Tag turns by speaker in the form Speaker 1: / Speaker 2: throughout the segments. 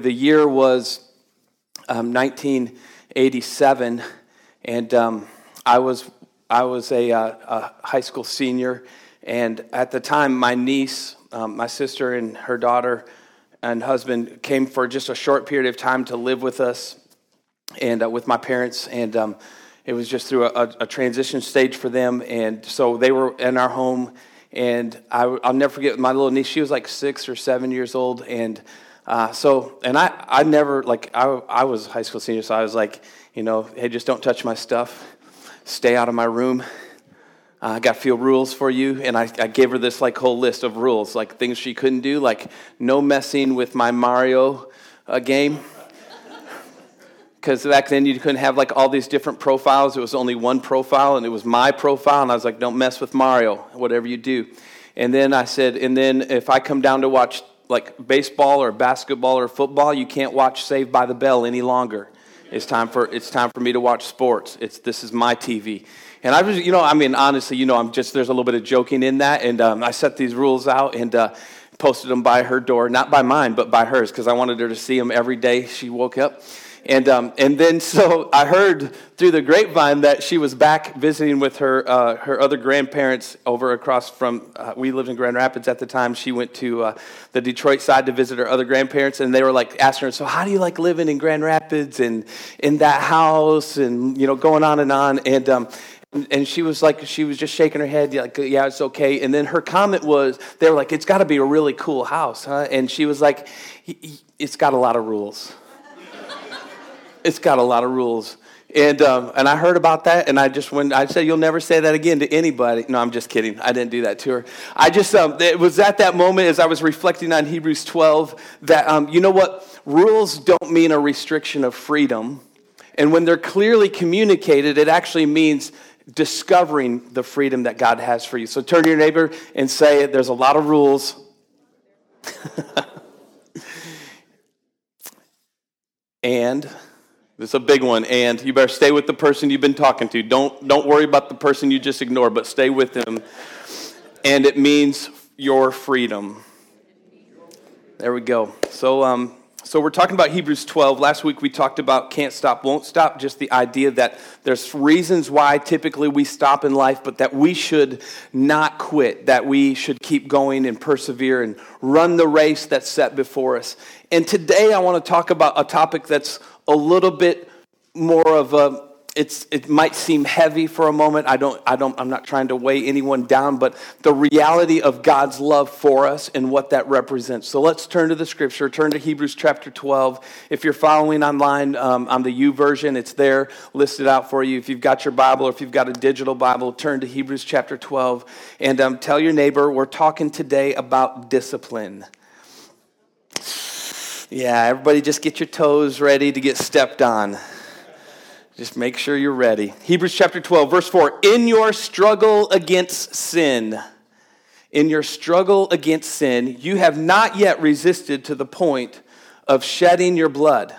Speaker 1: The year was um, 1987, and um, I was I was a, uh, a, high school senior, and at the time, my niece, um, my sister, and her daughter and husband came for just a short period of time to live with us and uh, with my parents, and um, it was just through a, a, transition stage for them, and so they were in our home, and I, will never forget my little niece. She was like six or seven years old, and uh, so, and I, I never, like, I, I was a high school senior, so I was like, you know, hey, just don't touch my stuff. Stay out of my room. Uh, I got a few rules for you. And I, I gave her this, like, whole list of rules, like things she couldn't do, like no messing with my Mario uh, game. Because back then you couldn't have, like, all these different profiles. It was only one profile, and it was my profile. And I was like, don't mess with Mario, whatever you do. And then I said, and then if I come down to watch like baseball or basketball or football, you can't watch Saved by the Bell any longer. It's time for it's time for me to watch sports. It's this is my TV. And I was, you know, I mean, honestly, you know, I'm just there's a little bit of joking in that, and um, I set these rules out and uh, posted them by her door, not by mine, but by hers, because I wanted her to see them every day she woke up. And, um, and then so I heard through the grapevine that she was back visiting with her, uh, her other grandparents over across from, uh, we lived in Grand Rapids at the time. She went to uh, the Detroit side to visit her other grandparents, and they were like asking her, so how do you like living in Grand Rapids and in that house and, you know, going on and on. And, um, and she was like, she was just shaking her head, like, yeah, it's okay. And then her comment was, they were like, it's got to be a really cool house, huh? And she was like, it's got a lot of rules it's got a lot of rules. And, um, and I heard about that, and I just went, I said, You'll never say that again to anybody. No, I'm just kidding. I didn't do that to her. I just, um, it was at that moment as I was reflecting on Hebrews 12 that, um, you know what? Rules don't mean a restriction of freedom. And when they're clearly communicated, it actually means discovering the freedom that God has for you. So turn to your neighbor and say, There's a lot of rules. and is a big one, and you better stay with the person you've been talking to. Don't, don't worry about the person you just ignored, but stay with them. And it means your freedom. There we go. So, um, so we're talking about Hebrews 12. Last week we talked about can't stop, won't stop, just the idea that there's reasons why typically we stop in life, but that we should not quit, that we should keep going and persevere and run the race that's set before us. And today I want to talk about a topic that's a little bit more of a it's, it might seem heavy for a moment. I don't, I don't, I'm not trying to weigh anyone down, but the reality of God's love for us and what that represents. So let's turn to the scripture. Turn to Hebrews chapter 12. If you're following online um, on the YouVersion, it's there listed out for you. If you've got your Bible or if you've got a digital Bible, turn to Hebrews chapter 12 and um, tell your neighbor we're talking today about discipline. Yeah, everybody just get your toes ready to get stepped on. Just make sure you're ready. Hebrews chapter 12, verse 4 In your struggle against sin, in your struggle against sin, you have not yet resisted to the point of shedding your blood.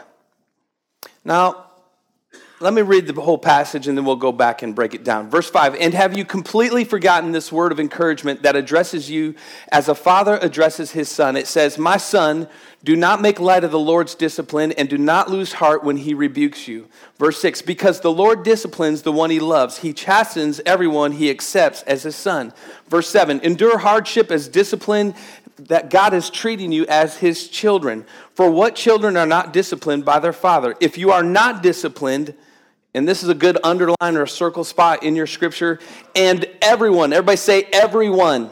Speaker 1: Now, let me read the whole passage and then we'll go back and break it down. Verse 5 And have you completely forgotten this word of encouragement that addresses you as a father addresses his son? It says, My son, do not make light of the Lord's discipline and do not lose heart when he rebukes you. Verse 6 Because the Lord disciplines the one he loves, he chastens everyone he accepts as his son. Verse 7 Endure hardship as discipline that God is treating you as his children. For what children are not disciplined by their father? If you are not disciplined, and this is a good underline or circle spot in your scripture. And everyone, everybody say everyone.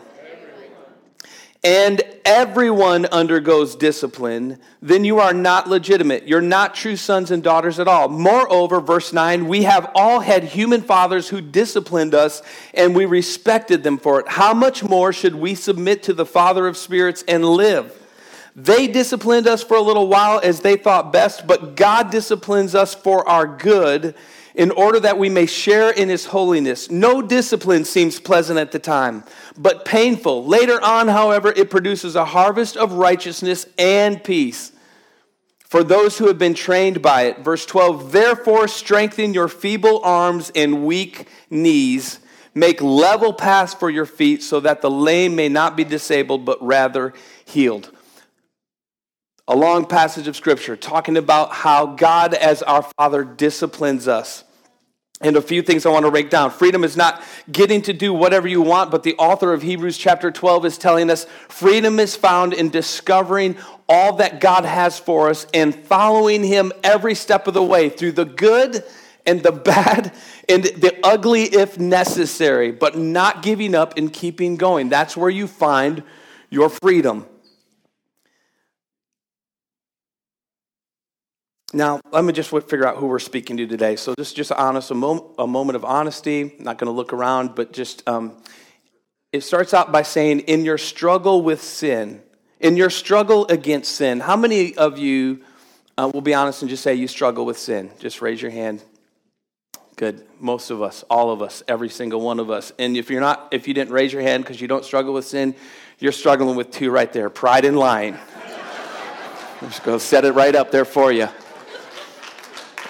Speaker 1: And everyone undergoes discipline, then you are not legitimate. You're not true sons and daughters at all. Moreover, verse 9, we have all had human fathers who disciplined us, and we respected them for it. How much more should we submit to the Father of spirits and live? They disciplined us for a little while as they thought best, but God disciplines us for our good in order that we may share in his holiness. No discipline seems pleasant at the time, but painful. Later on, however, it produces a harvest of righteousness and peace for those who have been trained by it. Verse 12 Therefore, strengthen your feeble arms and weak knees. Make level paths for your feet so that the lame may not be disabled, but rather healed a long passage of scripture talking about how God, as our Father, disciplines us. And a few things I want to break down. Freedom is not getting to do whatever you want, but the author of Hebrews chapter 12 is telling us freedom is found in discovering all that God has for us and following Him every step of the way through the good and the bad and the ugly if necessary, but not giving up and keeping going. That's where you find your freedom. Now, let me just figure out who we're speaking to today. So, this is just honest, a, mom, a moment of honesty. I'm not going to look around, but just um, it starts out by saying, "In your struggle with sin, in your struggle against sin." How many of you uh, will be honest and just say you struggle with sin? Just raise your hand. Good. Most of us, all of us, every single one of us. And if you're not, if you didn't raise your hand because you don't struggle with sin, you're struggling with two right there: pride and lying. I'm just going to set it right up there for you.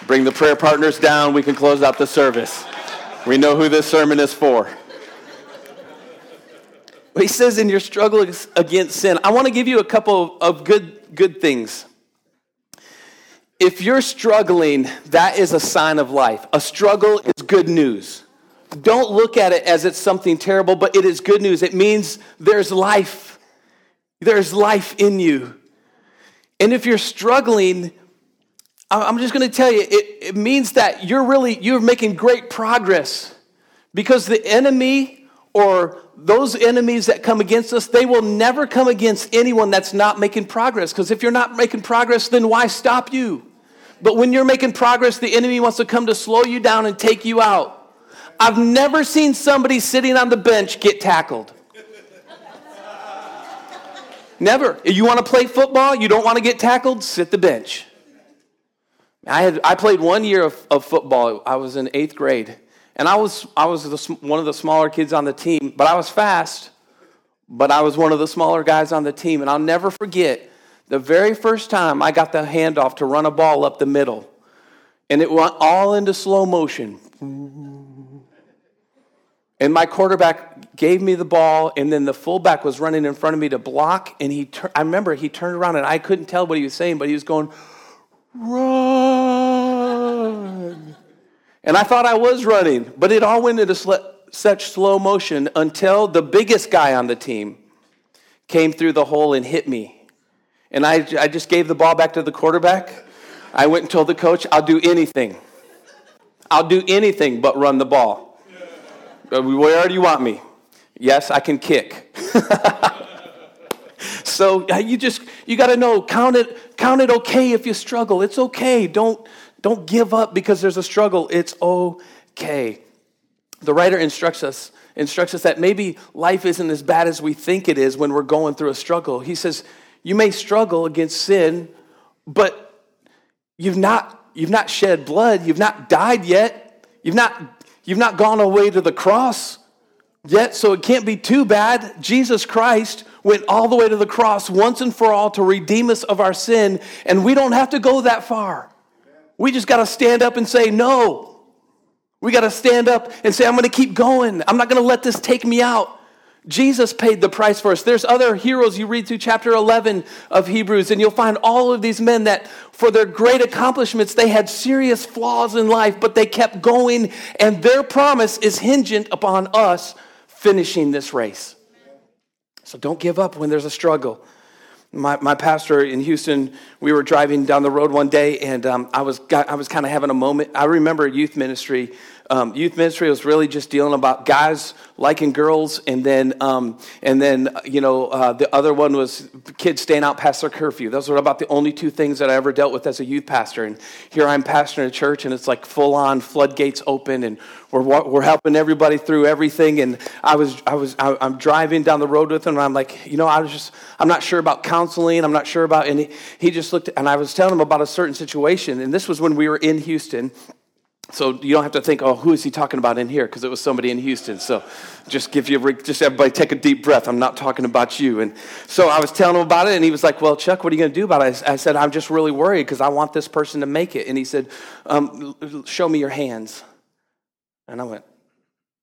Speaker 1: Bring the prayer partners down. We can close out the service. We know who this sermon is for. He says, in your struggle against sin, I want to give you a couple of good, good things. If you're struggling, that is a sign of life. A struggle is good news. Don't look at it as it's something terrible, but it is good news. It means there's life. There's life in you. And if you're struggling, I'm just going to tell you, it, it means that you're really, you're making great progress because the enemy or those enemies that come against us, they will never come against anyone that's not making progress. Because if you're not making progress, then why stop you? But when you're making progress, the enemy wants to come to slow you down and take you out. I've never seen somebody sitting on the bench get tackled. Never. If you want to play football, you don't want to get tackled, sit the bench. I, had, I played one year of, of football. I was in eighth grade. And I was, I was the, one of the smaller kids on the team, but I was fast. But I was one of the smaller guys on the team. And I'll never forget the very first time I got the handoff to run a ball up the middle. And it went all into slow motion. And my quarterback gave me the ball, and then the fullback was running in front of me to block. And he, tur- I remember he turned around, and I couldn't tell what he was saying, but he was going, run. And I thought I was running, but it all went into sl- such slow motion until the biggest guy on the team came through the hole and hit me. And I, I just gave the ball back to the quarterback. I went and told the coach, I'll do anything. I'll do anything but run the ball. Uh, where do you want me? Yes, I can kick. so uh, you just you got to know count it count it okay if you struggle. It's okay. Don't don't give up because there's a struggle. It's okay. The writer instructs us instructs us that maybe life isn't as bad as we think it is when we're going through a struggle. He says you may struggle against sin, but you've not you've not shed blood, you've not died yet. You've not you've not gone away to the cross yet, so it can't be too bad. Jesus Christ went all the way to the cross once and for all to redeem us of our sin, and we don't have to go that far. We just got to stand up and say, No. We got to stand up and say, I'm going to keep going. I'm not going to let this take me out. Jesus paid the price for us. There's other heroes you read through chapter 11 of Hebrews, and you'll find all of these men that, for their great accomplishments, they had serious flaws in life, but they kept going, and their promise is hingent upon us finishing this race. So don't give up when there's a struggle. My, my pastor in Houston, we were driving down the road one day, and um, I was, I was kind of having a moment. I remember youth ministry um, youth ministry was really just dealing about guys liking girls, and then um, and then you know uh, the other one was kids staying out past their curfew. Those were about the only two things that I ever dealt with as a youth pastor. And here I'm pastoring a church, and it's like full on floodgates open, and we're we're helping everybody through everything. And I was I was I, am driving down the road with him, and I'm like, you know, I was just I'm not sure about counseling. I'm not sure about, any. he, he just looked, and I was telling him about a certain situation, and this was when we were in Houston so you don't have to think, oh, who is he talking about in here? Because it was somebody in Houston. So just give you, just everybody take a deep breath. I'm not talking about you. And so I was telling him about it, and he was like, well, Chuck, what are you going to do about it? I said, I'm just really worried because I want this person to make it. And he said, um, show me your hands. And I went,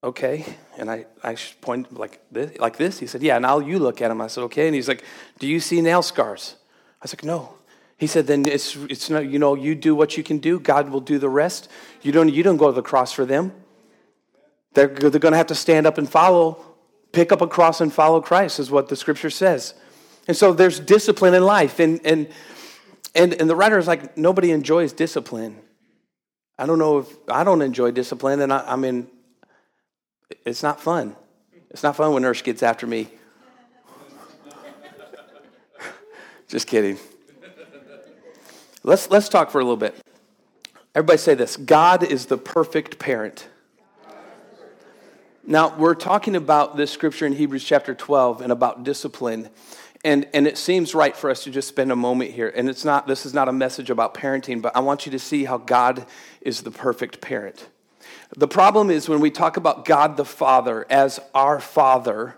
Speaker 1: okay. And I, I pointed like this, like this. He said, yeah. And now you look at him. I said, okay. And he's like, do you see nail scars? I was like, no. He said, then it's, it's not, you know, you do what you can do, God will do the rest. You don't, you don't go to the cross for them. They're, they're going to have to stand up and follow, pick up a cross and follow Christ, is what the scripture says. And so there's discipline in life. And, and, and, and the writer is like, nobody enjoys discipline. I don't know if I don't enjoy discipline, and I, I mean, it's not fun. It's not fun when nurse gets after me. Just kidding. Let's, let's talk for a little bit. Everybody say this God is the perfect parent. Now, we're talking about this scripture in Hebrews chapter 12 and about discipline. And, and it seems right for us to just spend a moment here. And it's not, this is not a message about parenting, but I want you to see how God is the perfect parent. The problem is when we talk about God the Father as our Father,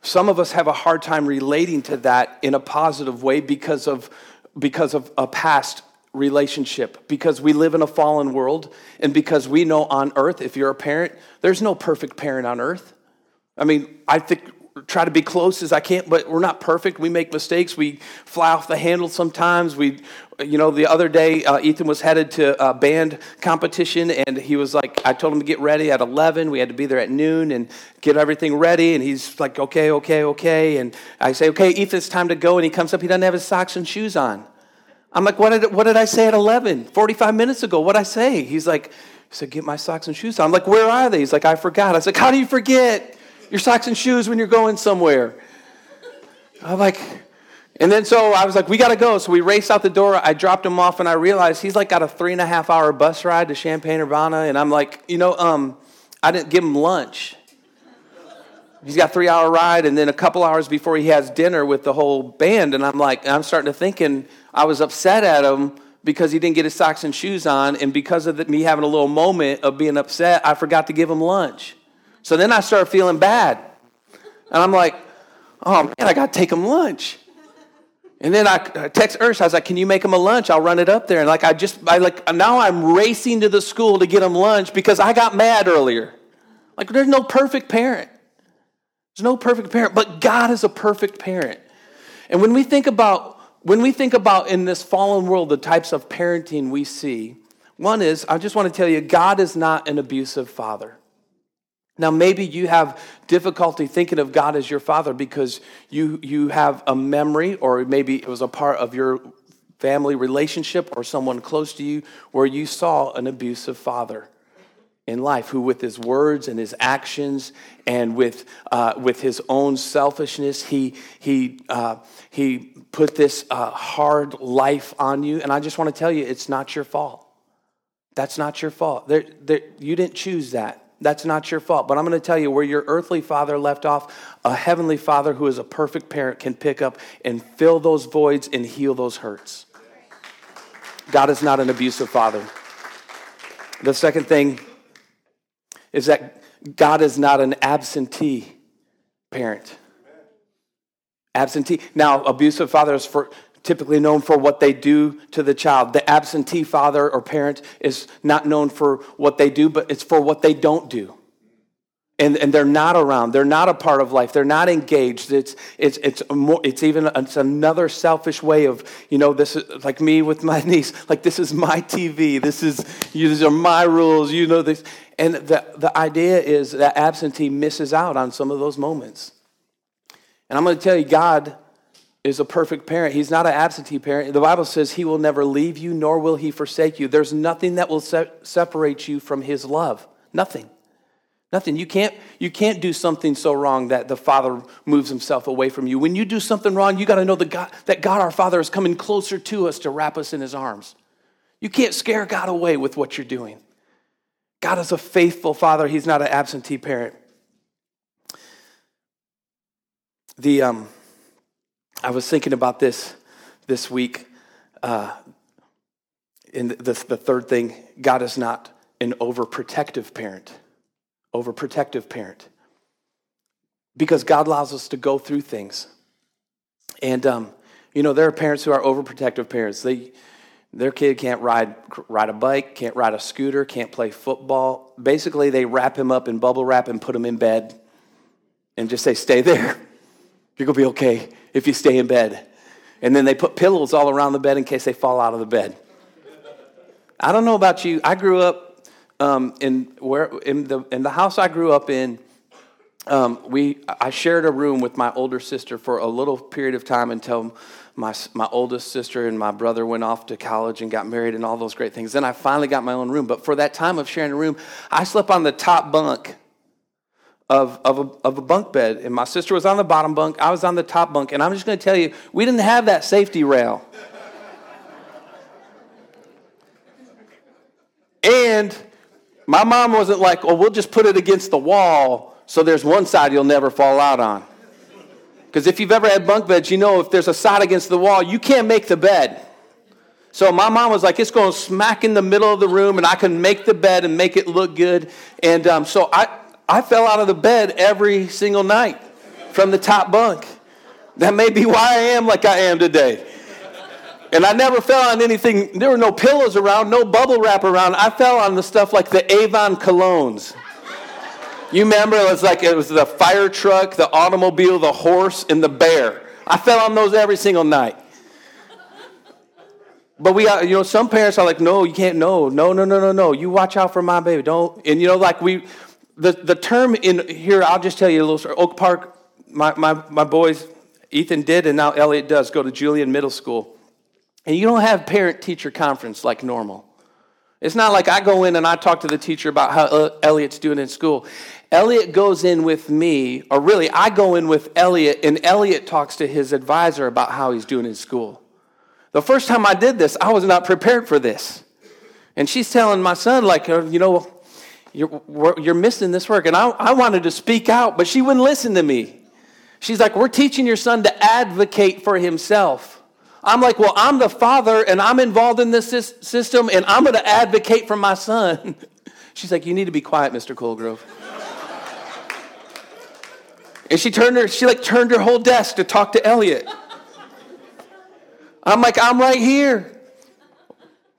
Speaker 1: some of us have a hard time relating to that in a positive way because of, because of a past relationship, because we live in a fallen world, and because we know on earth, if you're a parent, there's no perfect parent on earth. I mean, I think try to be close as I can, but we're not perfect. We make mistakes. We fly off the handle sometimes. We, you know, the other day, uh, Ethan was headed to a band competition, and he was like, I told him to get ready at 11. We had to be there at noon and get everything ready. And he's like, okay, okay, okay. And I say, okay, Ethan, it's time to go. And he comes up, he doesn't have his socks and shoes on. I'm like, what did, what did I say at 11? 45 minutes ago, what did I say? He's like, he said, get my socks and shoes on. I'm like, where are they? He's like, I forgot. I said, like, how do you forget? Your socks and shoes when you're going somewhere. I'm like, and then so I was like, we got to go. So we raced out the door. I dropped him off, and I realized he's like got a three and a half hour bus ride to Champaign Urbana. And I'm like, you know, um, I didn't give him lunch. He's got three hour ride, and then a couple hours before he has dinner with the whole band. And I'm like, I'm starting to thinking I was upset at him because he didn't get his socks and shoes on, and because of the, me having a little moment of being upset, I forgot to give him lunch. So then I started feeling bad. And I'm like, oh man, I got to take him lunch. And then I text Urs. I was like, "Can you make him a lunch? I'll run it up there." And like, I just, I like, now I'm racing to the school to get him lunch because I got mad earlier. Like, there's no perfect parent. There's no perfect parent, but God is a perfect parent. And when we think about, when we think about in this fallen world the types of parenting we see, one is, I just want to tell you, God is not an abusive father. Now, maybe you have difficulty thinking of God as your father because you, you have a memory, or maybe it was a part of your family relationship or someone close to you where you saw an abusive father in life who, with his words and his actions and with, uh, with his own selfishness, he, he, uh, he put this uh, hard life on you. And I just want to tell you, it's not your fault. That's not your fault. There, there, you didn't choose that. That's not your fault. But I'm going to tell you where your earthly father left off, a heavenly father who is a perfect parent can pick up and fill those voids and heal those hurts. God is not an abusive father. The second thing is that God is not an absentee parent. Absentee. Now, abusive fathers for typically known for what they do to the child. The absentee father or parent is not known for what they do, but it's for what they don't do. And, and they're not around. They're not a part of life. They're not engaged. It's, it's, it's, more, it's even it's another selfish way of, you know, this is like me with my niece. Like, this is my TV. This is, these are my rules. You know this. And the, the idea is that absentee misses out on some of those moments. And I'm going to tell you, God is a perfect parent. He's not an absentee parent. The Bible says he will never leave you, nor will he forsake you. There's nothing that will se- separate you from his love. Nothing. Nothing. You can't, you can't do something so wrong that the Father moves himself away from you. When you do something wrong, you got to know that God, that God our Father is coming closer to us to wrap us in his arms. You can't scare God away with what you're doing. God is a faithful Father, He's not an absentee parent. The, um, I was thinking about this this week. Uh, in the, the, the third thing, God is not an overprotective parent. Overprotective parent. Because God allows us to go through things. And, um, you know, there are parents who are overprotective parents. They, their kid can't ride, ride a bike, can't ride a scooter, can't play football. Basically, they wrap him up in bubble wrap and put him in bed and just say, stay there. You're going to be okay if you stay in bed. And then they put pillows all around the bed in case they fall out of the bed. I don't know about you. I grew up um, in where in the in the house I grew up in. Um, we I shared a room with my older sister for a little period of time until my my oldest sister and my brother went off to college and got married and all those great things. Then I finally got my own room. But for that time of sharing a room, I slept on the top bunk of, of, a, of a bunk bed. And my sister was on the bottom bunk, I was on the top bunk. And I'm just going to tell you, we didn't have that safety rail. and my mom wasn't like, well, we'll just put it against the wall so there's one side you'll never fall out on. Because if you've ever had bunk beds, you know if there's a side against the wall, you can't make the bed. So my mom was like, it's going smack in the middle of the room, and I can make the bed and make it look good. And um, so I, I fell out of the bed every single night from the top bunk. That may be why I am like I am today. And I never fell on anything, there were no pillows around, no bubble wrap around. I fell on the stuff like the Avon colognes. You remember it was like it was the fire truck, the automobile, the horse, and the bear. I fell on those every single night. But we, uh, you know, some parents are like, no, you can't, no, no, no, no, no, no. You watch out for my baby. Don't. And, you know, like we, the, the term in here, I'll just tell you a little story. Oak Park, my, my, my boys, Ethan did, and now Elliot does, go to Julian Middle School. And you don't have parent teacher conference like normal. It's not like I go in and I talk to the teacher about how uh, Elliot's doing in school. Elliot goes in with me, or really, I go in with Elliot, and Elliot talks to his advisor about how he's doing in school. The first time I did this, I was not prepared for this. And she's telling my son, like, uh, you know, you're, you're missing this work. And I, I wanted to speak out, but she wouldn't listen to me. She's like, We're teaching your son to advocate for himself. I'm like, Well, I'm the father and I'm involved in this system and I'm going to advocate for my son. She's like, You need to be quiet, Mr. Colgrove. and she turned her, she like turned her whole desk to talk to Elliot. I'm like, I'm right here.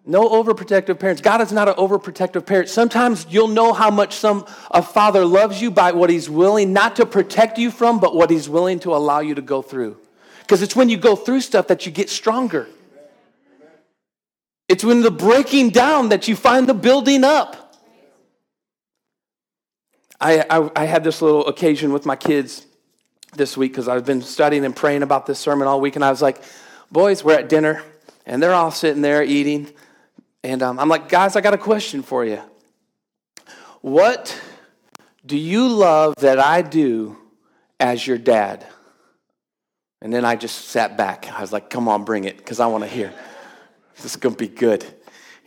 Speaker 1: No overprotective parents. God is not an overprotective parent. Sometimes you'll know how much some a father loves you by what he's willing not to protect you from, but what he's willing to allow you to go through. Because it's when you go through stuff that you get stronger. It's when the breaking down that you find the building up. I, I, I had this little occasion with my kids this week because I've been studying and praying about this sermon all week, and I was like, boys, we're at dinner, and they're all sitting there eating and um, I'm like, guys, I got a question for you. What do you love that I do as your dad? And then I just sat back. I was like, come on, bring it, because I want to hear. This is going to be good.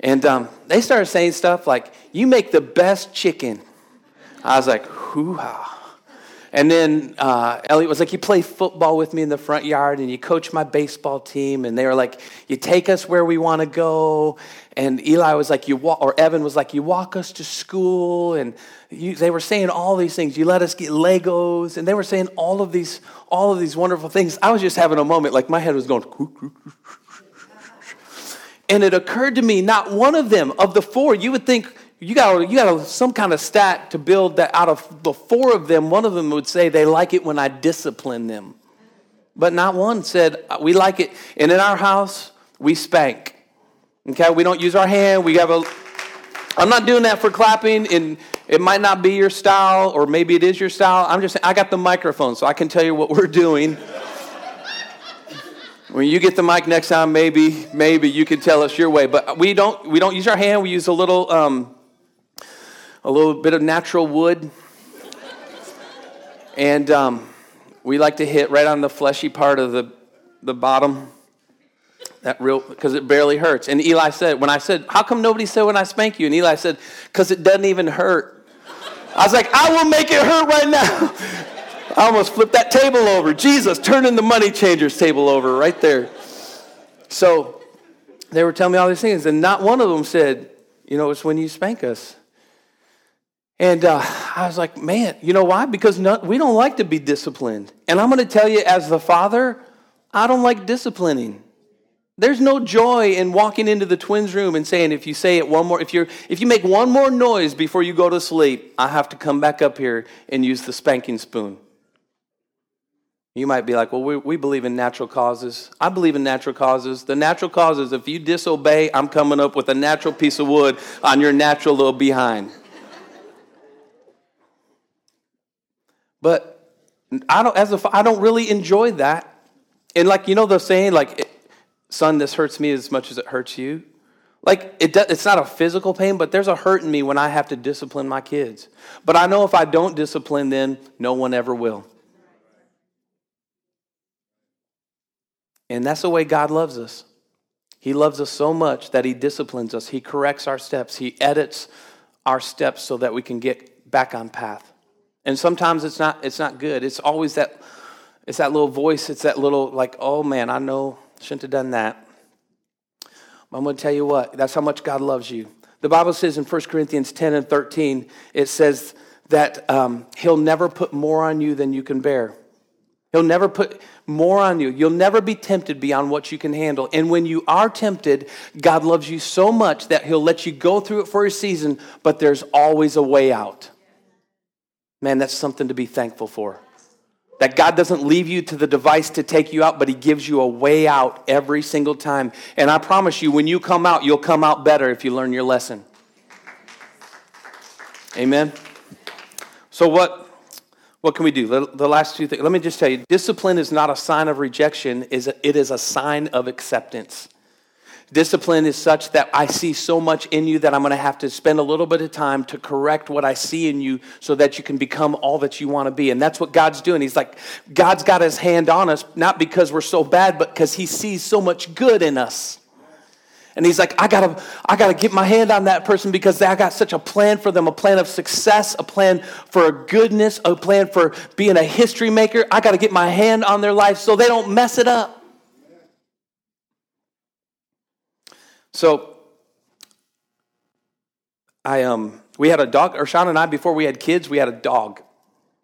Speaker 1: And um, they started saying stuff like, you make the best chicken. I was like, hoo ha. And then uh, Elliot was like, You play football with me in the front yard and you coach my baseball team. And they were like, You take us where we want to go. And Eli was like, You walk, or Evan was like, You walk us to school. And you, they were saying all these things. You let us get Legos. And they were saying all of these, all of these wonderful things. I was just having a moment, like my head was going, and it occurred to me, not one of them, of the four, you would think, you got you got some kind of stat to build that out of the four of them one of them would say they like it when i discipline them but not one said we like it and in our house we spank okay we don't use our hand. We have a i'm not doing that for clapping and it might not be your style or maybe it is your style. I'm just saying, i got the microphone so i can tell you what we're doing. When you get the mic next time maybe maybe you can tell us your way. But we don't we don't use our hand. We use a little um, a little bit of natural wood. and um, we like to hit right on the fleshy part of the, the bottom. That real, because it barely hurts. And Eli said, when I said, How come nobody said when I spank you? And Eli said, Because it doesn't even hurt. I was like, I will make it hurt right now. I almost flipped that table over. Jesus, turning the money changers table over right there. So they were telling me all these things, and not one of them said, You know, it's when you spank us. And uh, I was like, man, you know why? Because we don't like to be disciplined. And I'm going to tell you, as the father, I don't like disciplining. There's no joy in walking into the twins' room and saying, if you say it one more, if, you're, if you make one more noise before you go to sleep, I have to come back up here and use the spanking spoon. You might be like, well, we, we believe in natural causes. I believe in natural causes. The natural causes, if you disobey, I'm coming up with a natural piece of wood on your natural little behind. but I don't, as a, I don't really enjoy that. And like, you know the saying, like, son, this hurts me as much as it hurts you? Like, it does, it's not a physical pain, but there's a hurt in me when I have to discipline my kids. But I know if I don't discipline them, no one ever will. And that's the way God loves us. He loves us so much that He disciplines us, He corrects our steps, He edits our steps so that we can get back on path. And sometimes it's not, it's not good. It's always that, it's that little voice, it's that little, like, oh man, I know, shouldn't have done that. I'm going to tell you what, that's how much God loves you. The Bible says in 1 Corinthians 10 and 13, it says that um, He'll never put more on you than you can bear. He'll never put more on you. You'll never be tempted beyond what you can handle. And when you are tempted, God loves you so much that He'll let you go through it for a season, but there's always a way out. Man, that's something to be thankful for. That God doesn't leave you to the device to take you out, but He gives you a way out every single time. And I promise you, when you come out, you'll come out better if you learn your lesson. Amen. So, what, what can we do? The, last two things. Let me just tell you discipline is not a sign of rejection, it is a sign of acceptance. Discipline is such that I see so much in you that I'm going to have to spend a little bit of time to correct what I see in you so that you can become all that you want to be. And that's what God's doing. He's like, God's got his hand on us, not because we're so bad, but because he sees so much good in us. And he's like, I gotta, I gotta get my hand on that person because I got such a plan for them, a plan of success, a plan for goodness, a plan for being a history maker. I gotta get my hand on their life so they don't mess it up. So I um we had a dog, or Sean and I before we had kids, we had a dog,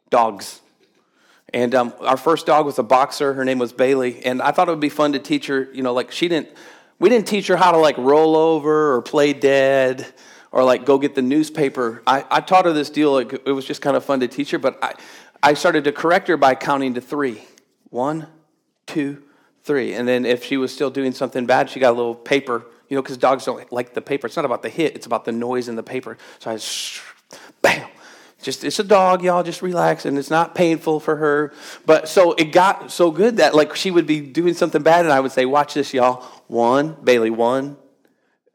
Speaker 1: dogs. And um, our first dog was a boxer. Her name was Bailey, and I thought it would be fun to teach her. You know, like she didn't. We didn't teach her how to like roll over or play dead or like go get the newspaper. I, I taught her this deal. Like, it was just kind of fun to teach her, but I, I started to correct her by counting to three. One, two, three. And then if she was still doing something bad, she got a little paper you know, because dogs don't like the paper. It's not about the hit, it's about the noise in the paper. So I just, bam. Just it's a dog, y'all. Just relax, and it's not painful for her. But so it got so good that like she would be doing something bad, and I would say, "Watch this, y'all. One, Bailey, one,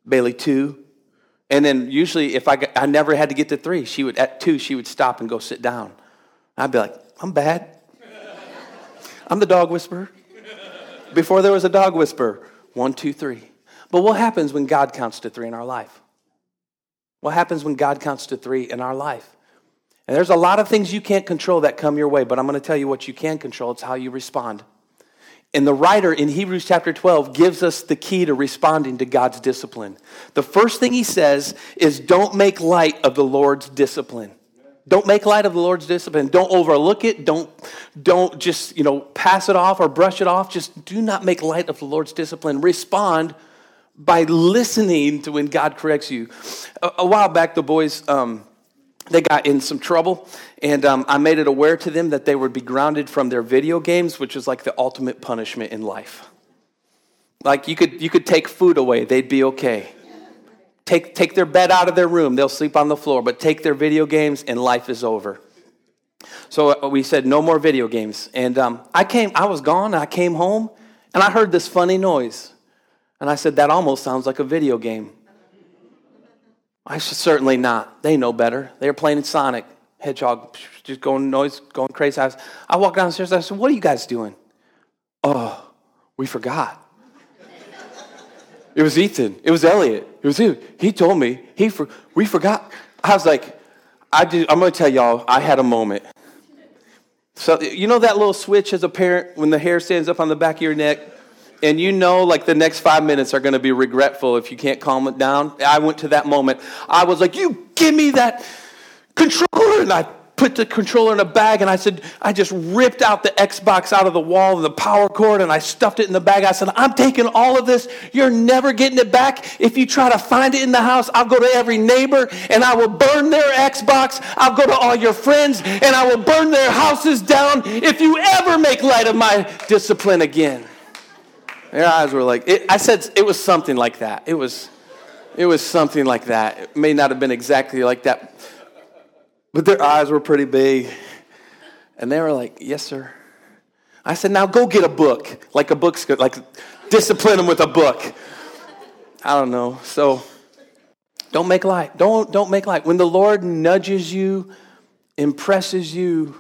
Speaker 1: Bailey, two, and then usually if I got, I never had to get to three, she would at two she would stop and go sit down. I'd be like, "I'm bad. I'm the dog whisperer." Before there was a dog whisperer, one, two, three. But what happens when God counts to three in our life? What happens when God counts to three in our life? And there's a lot of things you can't control that come your way, but I'm going to tell you what you can control. It's how you respond. And the writer in Hebrews chapter 12 gives us the key to responding to God's discipline. The first thing he says is don't make light of the Lord's discipline. Don't make light of the Lord's discipline. Don't overlook it. Don't, don't just, you know, pass it off or brush it off. Just do not make light of the Lord's discipline. Respond by listening to when God corrects you. A, a while back, the boys, um, they got in some trouble, and um, I made it aware to them that they would be grounded from their video games, which is like the ultimate punishment in life. Like you could, you could take food away, they'd be okay. Take, take their bed out of their room, they'll sleep on the floor, but take their video games, and life is over. So uh, we said, no more video games. And um, I came, I was gone, I came home, and I heard this funny noise. And I said, That almost sounds like a video game. I said, Certainly not. They know better. They're playing Sonic, Hedgehog, just going noise, going crazy. I, was, I walked downstairs. I said, What are you guys doing? Oh, we forgot. It was Ethan. It was Elliot. It was him. He told me. He for, we forgot. I was like, I I'm going to tell y'all, I had a moment. So, you know that little switch as a parent when the hair stands up on the back of your neck? And you know like the next five minutes are going to be regretful if you can't calm it down i went to that moment i was like you give me that controller and i put the controller in a bag and I said, I just ripped out the Xbox out of the wall and the power cord and I stuffed it in the bag. I said, I'm taking all of this. You're never getting it back. If you try to find it in the house, I'll go to every neighbor and I will burn their Xbox. I'll go to all your friends and I will burn their houses down if you ever make light of my discipline again. Their eyes were like, it, I said it was something like that. It was, it was something like that. It may not have been exactly like that, but their eyes were pretty big. And they were like, Yes, sir. I said, Now go get a book, like a book's like discipline them with a book. I don't know. So don't make light. Don't, don't make light. When the Lord nudges you, impresses you,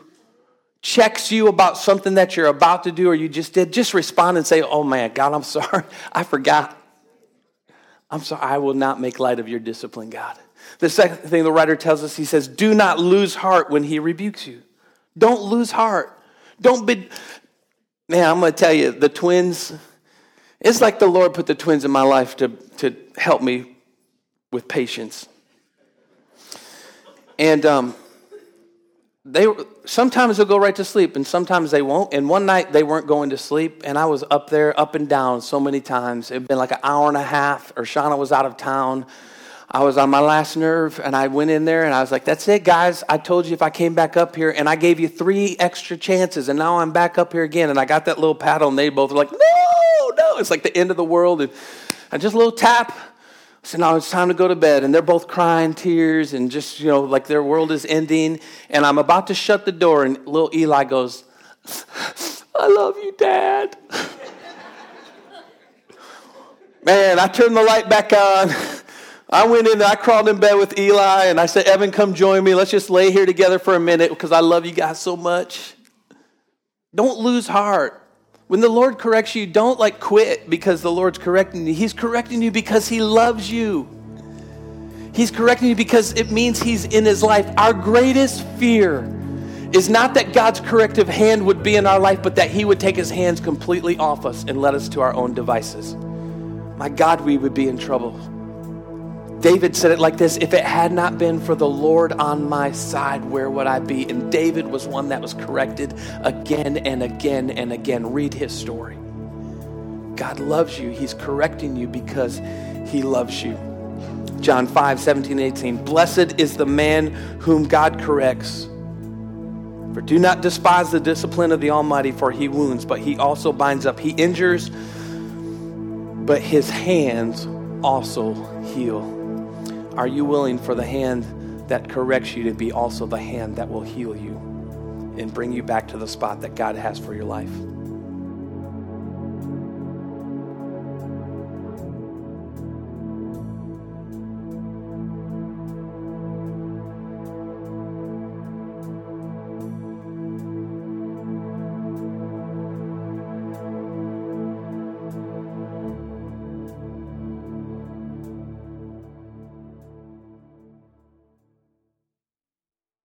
Speaker 1: checks you about something that you're about to do or you just did, just respond and say, Oh man, God, I'm sorry. I forgot. I'm sorry. I will not make light of your discipline, God. The second thing the writer tells us, he says, Do not lose heart when he rebukes you. Don't lose heart. Don't be. Man, I'm going to tell you, the twins, it's like the Lord put the twins in my life to, to help me with patience. And um, they sometimes they'll go right to sleep and sometimes they won't. And one night they weren't going to sleep and i was up there up and down so many times. It'd been like an hour and a half or shauna was out of town. I was on my last nerve and i went in there and i was like that's it guys. I told you if i came back up here and i gave you three extra chances and now i'm back up here again. And i got that little paddle and they both were like no no. It's like the end of the world and I just a little tap so now it's time to go to bed, and they're both crying tears and just, you know, like their world is ending. And I'm about to shut the door, and little Eli goes, I love you, Dad. Man, I turned the light back on. I went in, I crawled in bed with Eli, and I said, Evan, come join me. Let's just lay here together for a minute because I love you guys so much. Don't lose heart. When the Lord corrects you, don't like quit because the Lord's correcting you. He's correcting you because He loves you. He's correcting you because it means He's in His life. Our greatest fear is not that God's corrective hand would be in our life, but that He would take His hands completely off us and let us to our own devices. My God, we would be in trouble. David said it like this If it had not been for the Lord on my side, where would I be? And David was one that was corrected again and again and again. Read his story. God loves you. He's correcting you because he loves you. John 5, 17, 18. Blessed is the man whom God corrects. For do not despise the discipline of the Almighty, for he wounds, but he also binds up. He injures, but his hands also heal. Are you willing for the hand that corrects you to be also the hand that will heal you and bring you back to the spot that God has for your life?